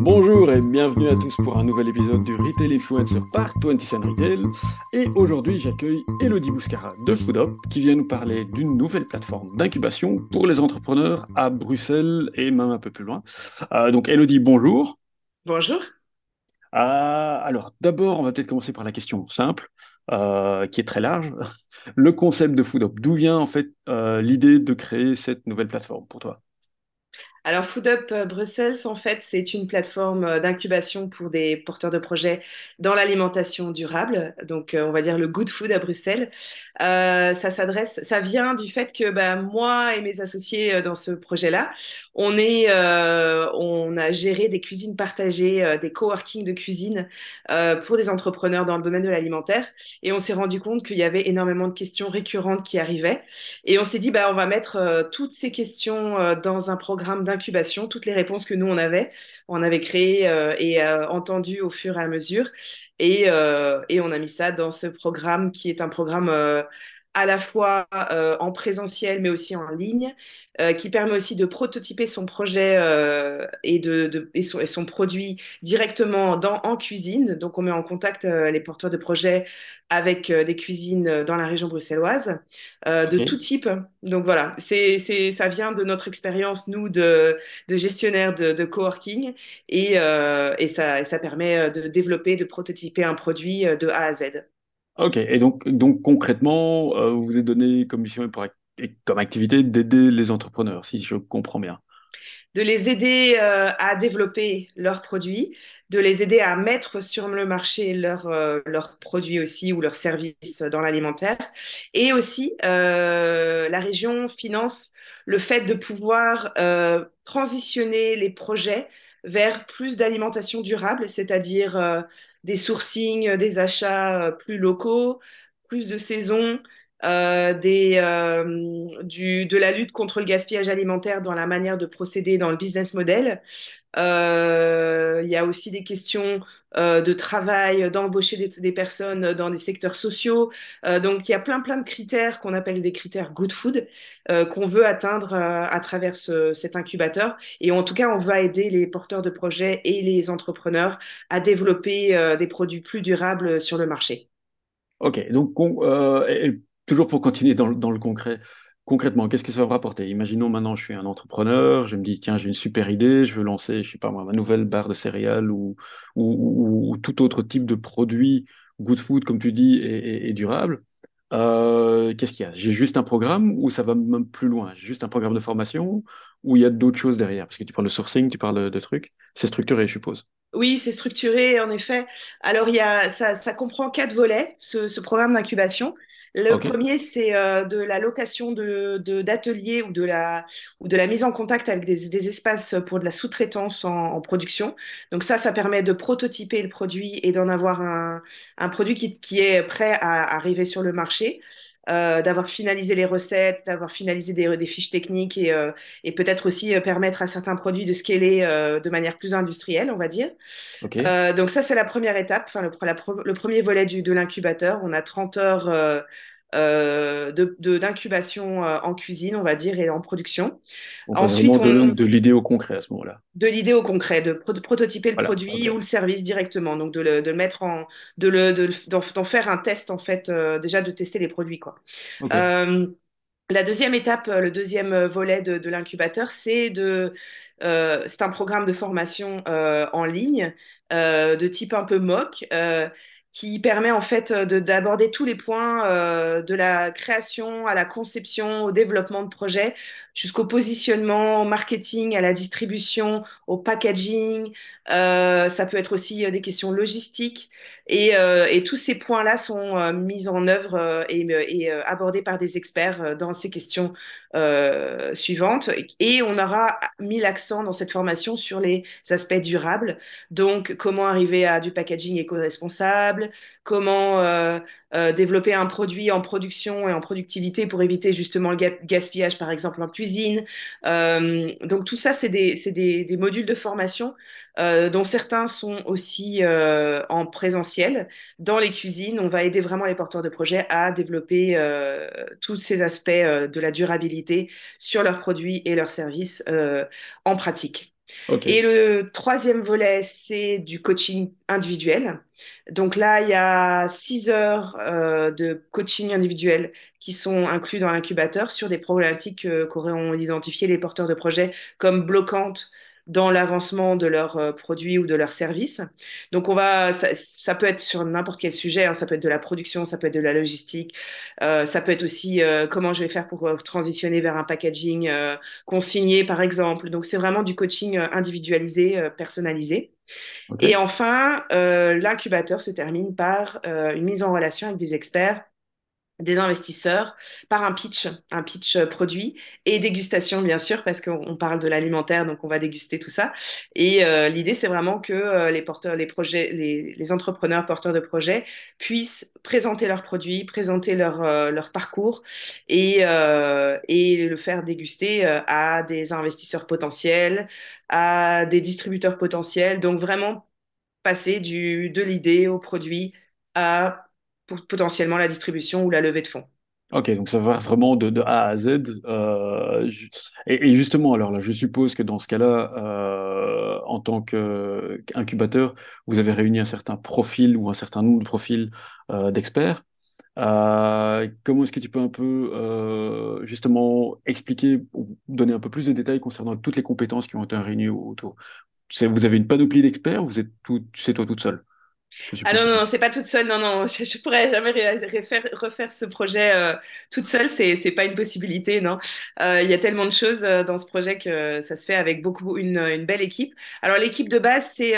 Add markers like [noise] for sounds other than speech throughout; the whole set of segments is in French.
Bonjour et bienvenue à tous pour un nouvel épisode du Retail Influencer par 20 Cent Retail. Et aujourd'hui, j'accueille Elodie Bouscara de Foodop qui vient nous parler d'une nouvelle plateforme d'incubation pour les entrepreneurs à Bruxelles et même un peu plus loin. Euh, donc, Elodie, bonjour. Bonjour. Euh, alors, d'abord, on va peut-être commencer par la question simple, euh, qui est très large. [laughs] Le concept de Foodop, d'où vient en fait l'idée de créer cette nouvelle plateforme pour toi? Alors, Food Up euh, Brussels, en fait, c'est une plateforme euh, d'incubation pour des porteurs de projets dans l'alimentation durable. Donc, euh, on va dire le Good Food à Bruxelles. ça s'adresse, ça vient du fait que bah, moi et mes associés dans ce projet-là, on est, on a géré des cuisines partagées, des coworking de cuisine pour des entrepreneurs dans le domaine de l'alimentaire. Et on s'est rendu compte qu'il y avait énormément de questions récurrentes qui arrivaient. Et on s'est dit, bah, on va mettre toutes ces questions dans un programme d'incubation toutes les réponses que nous on avait, on avait créé euh, et euh, entendu au fur et à mesure. Euh, et, on a mis ça dans ce programme qui est un programme à la fois en présentiel mais aussi en ligne, euh, qui permet aussi de prototyper son projet euh, et, de, et, son, produit directement dans, en cuisine. Donc, on met en contact euh, les porteurs de projets avec des cuisines dans la région bruxelloise de tout type. Donc voilà, c'est, c'est, ça vient de notre expérience, nous, de, de gestionnaire de, de coworking et, et, ça, ça permet de développer, de prototyper un produit de A à Z. Ok, et donc, donc concrètement, vous vous êtes donné comme mission pour comme activité d'aider les entrepreneurs, si je comprends bien. De les aider euh, à développer leurs produits, de les aider à mettre sur le marché leurs euh, produits aussi ou leurs services dans l'alimentaire. Et aussi, euh, la région finance le fait de pouvoir transitionner les projets vers plus d'alimentation durable, c'est-à-dire des sourcings, des achats plus locaux, plus de saison, euh, des, euh, du, de la lutte contre le gaspillage alimentaire dans la manière de procéder dans le business model. Euh, il y a aussi des questions de travail, d'embaucher des, personnes dans des secteurs sociaux. Donc il y a plein plein de critères qu'on appelle des critères good food qu'on veut atteindre à travers ce, cet incubateur. Et en tout cas, on va aider les porteurs de projets et les entrepreneurs à développer des produits plus durables sur le marché. Ok, donc toujours pour continuer dans, le concret, concrètement, qu'est-ce que ça va me rapporter? Imaginons maintenant, je suis un entrepreneur, je me dis, tiens, j'ai une super idée, je veux lancer, je sais pas moi, ma nouvelle barre de céréales ou, ou, tout autre type de produit, good food, comme tu dis, et, durable. Euh, qu'est-ce qu'il y a? J'ai juste un programme ou ça va même plus loin? Juste un programme de formation ou il y a d'autres choses derrière? Parce que tu parles de sourcing, tu parles de, trucs. C'est structuré, je suppose. Oui, c'est structuré, en effet. Alors, il y a, ça, comprend quatre volets, ce programme d'incubation. Le premier, c'est euh, de la location de, d'ateliers ou, de la, ou de la mise en contact avec des, des espaces pour de la sous-traitance en, production. Donc ça, ça permet de prototyper le produit et d'en avoir un, un produit qui, qui, est prêt à arriver sur le marché. Euh, d'avoir finalisé les recettes, d'avoir finalisé des, des, fiches techniques et, euh, et peut-être aussi euh, permettre à certains produits de scaler de manière plus industrielle, on va dire. donc ça, c'est la première étape, enfin le, le, premier volet du, de l'incubateur. On a 30 heures euh, d'incubation euh, en cuisine, on va dire, et en production. Ensuite, on, de, l'idée au concret à ce moment-là. De l'idée au concret, de, prototyper le produit ou le service directement, donc de le, de mettre en, de le, d'en faire un test en fait, euh, déjà de tester les produits quoi. la deuxième étape, le deuxième volet de, de l'incubateur, c'est de, c'est un programme de formation en ligne de type un peu mock qui permet en fait euh, d'aborder tous les points euh, de la création à la conception, au développement de projets, jusqu'au positionnement, au marketing, à la distribution, au packaging. Euh, ça peut être aussi des questions logistiques. Et, tous ces points-là sont mis en œuvre et abordés par des experts dans ces questions suivantes. Et on aura mis l'accent dans cette formation sur les aspects durables. Donc, comment arriver à du packaging éco-responsable, comment euh, euh, développer un produit en production et en productivité pour éviter justement le gaspillage, par exemple en cuisine. Euh, donc tout ça, c'est des, des, des, modules de formation dont certains sont aussi en présentiel. Dans les cuisines, on va aider vraiment les porteurs de projets à développer tous ces aspects de la durabilité sur leurs produits et leurs services en pratique. Et le troisième volet, c'est du coaching individuel. Donc là, il y a six heures euh, de coaching individuel qui sont inclus dans l'incubateur sur des problématiques qu'auraient identifiées les porteurs de projets comme bloquantes dans l'avancement de leurs euh, produits ou de leurs services. Donc, on va, ça, peut être sur n'importe quel sujet. Hein. ça peut être de la production, ça peut être de la logistique, euh, ça peut être aussi euh, comment je vais faire pour transitionner vers un packaging consigné, par exemple. Donc, c'est vraiment du coaching individualisé, personnalisé. Et enfin, l'incubateur se termine par une mise en relation avec des experts des investisseurs par un pitch, un pitch euh, produit et dégustation bien sûr parce qu'on parle de l'alimentaire donc on va déguster tout ça. Et euh, l'idée c'est vraiment que euh, les porteurs, les projets, les, entrepreneurs porteurs de projets puissent présenter leurs produits, présenter leur leur parcours et et le faire déguster à des investisseurs potentiels, à des distributeurs potentiels. Donc vraiment passer du de l'idée au produit à potentiellement la distribution ou la levée de fonds. Ok, donc ça va vraiment de, A à Z. Euh, et, justement, alors là, je suppose que dans ce cas-là, euh, en tant qu'incubateur, vous avez réuni un certain profil ou un certain nombre de profils euh, d'experts. comment est-ce que tu peux un peu justement expliquer ou donner un peu plus de détails concernant toutes les compétences qui ont été réunies autour? Vous avez une panoplie d'experts ou vous êtes c'est toi toute seule? Ah non, non, c'est pas toute seule. Non, non, [laughs] je, ne pourrais jamais refaire, refaire ce projet euh, toute seule. C'est, c'est pas une possibilité, non. Euh, il y a tellement de choses euh, dans ce projet que ça se fait avec beaucoup une, une belle équipe. Alors l'équipe de base, c'est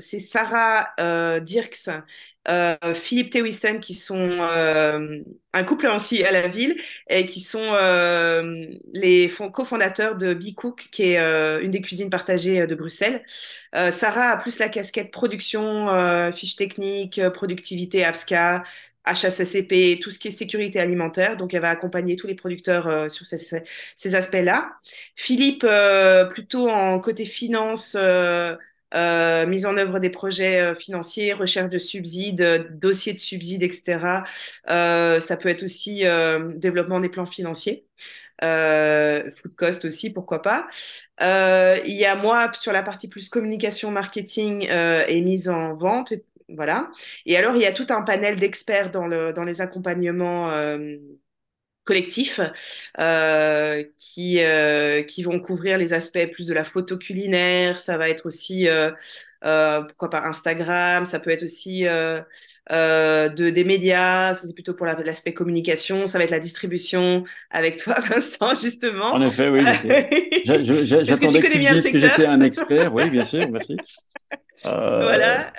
c'est Sarah Dirks euh, Philippe Tewissen, qui sont euh, un couple aussi à la ville et qui sont euh, les cofondateurs de Be Cook, qui est une des cuisines partagées de Bruxelles. Sarah a plus la casquette production, fiche technique, productivité, AFSCA, HACCP, tout ce qui est sécurité alimentaire. Donc, elle va accompagner tous les producteurs sur ces, ces aspects-là. Philippe, plutôt en côté finance, euh, mise en œuvre des projets euh, financiers, recherche de subsides, euh, dossiers de subsides, etc. ça peut être aussi développement des plans financiers. food cost aussi, pourquoi pas. il y a moi sur la partie plus communication, marketing et mise en vente. Voilà. Et alors, il y a tout un panel d'experts dans, le, dans les accompagnements collectifs euh, qui, euh, qui vont couvrir les aspects plus de la photo culinaire. Ça va être aussi, euh, pourquoi pas, Instagram. Ça peut être aussi de, des médias. C'est plutôt pour l'aspect communication. Ça va être la distribution avec toi, [laughs] Vincent, justement. En effet, oui. [laughs] J'attendais que, tu dises que j'étais un expert. Oui, bien sûr. Merci. [laughs] Voilà.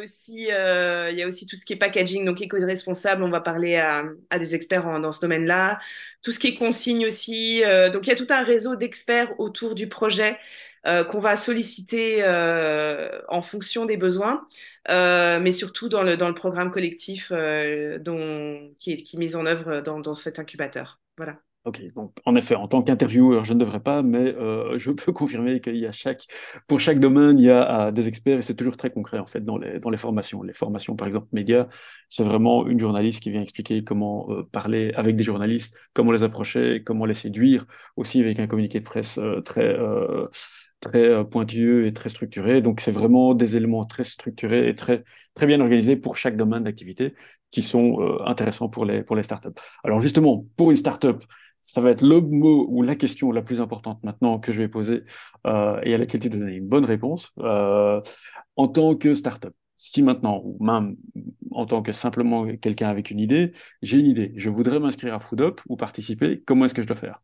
Euh, il y, a aussi, euh, tout ce qui est packaging, donc éco-responsable. On va parler à, des experts dans ce domaine-là. Tout ce qui est consigne aussi. Euh, donc, il y a tout un réseau d'experts autour du projet qu'on va solliciter en fonction des besoins, mais surtout dans le, programme collectif dont, qui, est, qui est mis en œuvre dans, dans cet incubateur. Voilà. Ok, donc en effet, en tant qu'intervieweur, je ne devrais pas, mais euh, je peux [laughs] confirmer qu'il y a chaque, pour chaque domaine, il y a euh, des experts et c'est toujours très concret en fait dans les, dans les formations. Les formations, par exemple, médias, c'est vraiment une journaliste qui vient expliquer comment euh, parler avec des journalistes, comment les approcher, comment les séduire, aussi avec un communiqué de presse très très pointilleux et très structuré. Donc c'est vraiment des éléments très structurés et très très bien organisés pour chaque domaine d'activité qui sont intéressants pour les pour les startups. Alors justement, pour une startup ça va être le mot ou la question la plus importante maintenant que je vais poser euh, et à laquelle tu dois donner une bonne réponse. Euh, en tant que startup, si maintenant, ou même en tant que simplement quelqu'un avec une idée, j'ai une idée, je voudrais m'inscrire à FoodUp ou participer, comment est-ce que je dois faire?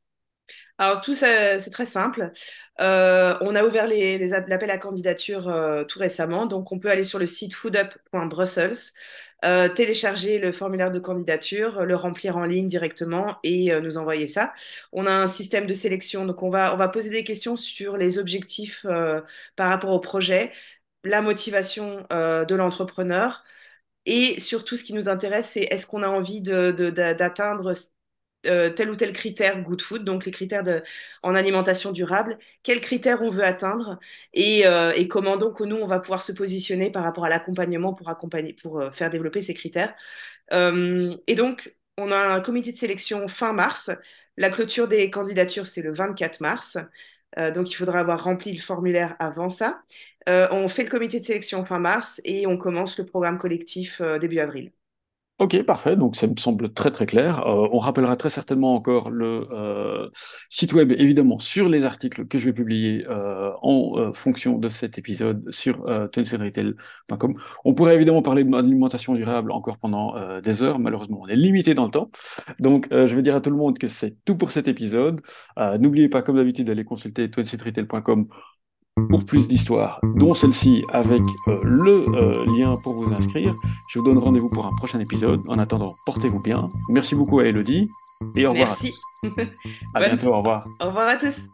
Alors tout ça, c'est très simple. Euh, on a ouvert l'appel à candidature tout récemment, donc on peut aller sur le site foodup.brussels euh, télécharger le formulaire de candidature, le remplir en ligne directement et euh, nous envoyer ça. On a un système de sélection, donc on va, on va poser des questions sur les objectifs euh, par rapport au projet, la motivation de l'entrepreneur. Et surtout, ce qui nous intéresse, c'est est-ce qu'on a envie d'atteindre euh, tel ou tel critère good food, donc les critères en alimentation durable, quels critères on veut atteindre et, euh, et, comment donc nous on va pouvoir se positionner par rapport à l'accompagnement pour euh, faire développer ces critères. et donc on a un comité de sélection fin mars. La clôture des candidatures c'est le 24 mars. donc, il faudra avoir rempli le formulaire avant ça. on fait le comité de sélection fin mars et on commence le programme collectif début avril. Ok, parfait. Donc, ça me semble très très clair. Euh, on rappellera très certainement encore le euh, site web, évidemment, sur les articles que je vais publier euh, en fonction de cet épisode sur euh, On pourrait évidemment parler de l'alimentation durable encore pendant des heures. Malheureusement, on est limité dans le temps. Donc, je vais dire à tout le monde que c'est tout pour cet épisode. N'oubliez pas, comme d'habitude, d'aller consulter 27retail.com pour plus d'histoires, dont celle-ci avec euh, le euh, lien pour vous inscrire. Je vous donne rendez-vous pour un prochain épisode. En attendant, portez-vous bien. Merci beaucoup à Elodie et au revoir. Merci. À, [laughs] à bientôt, au revoir. Au revoir à tous.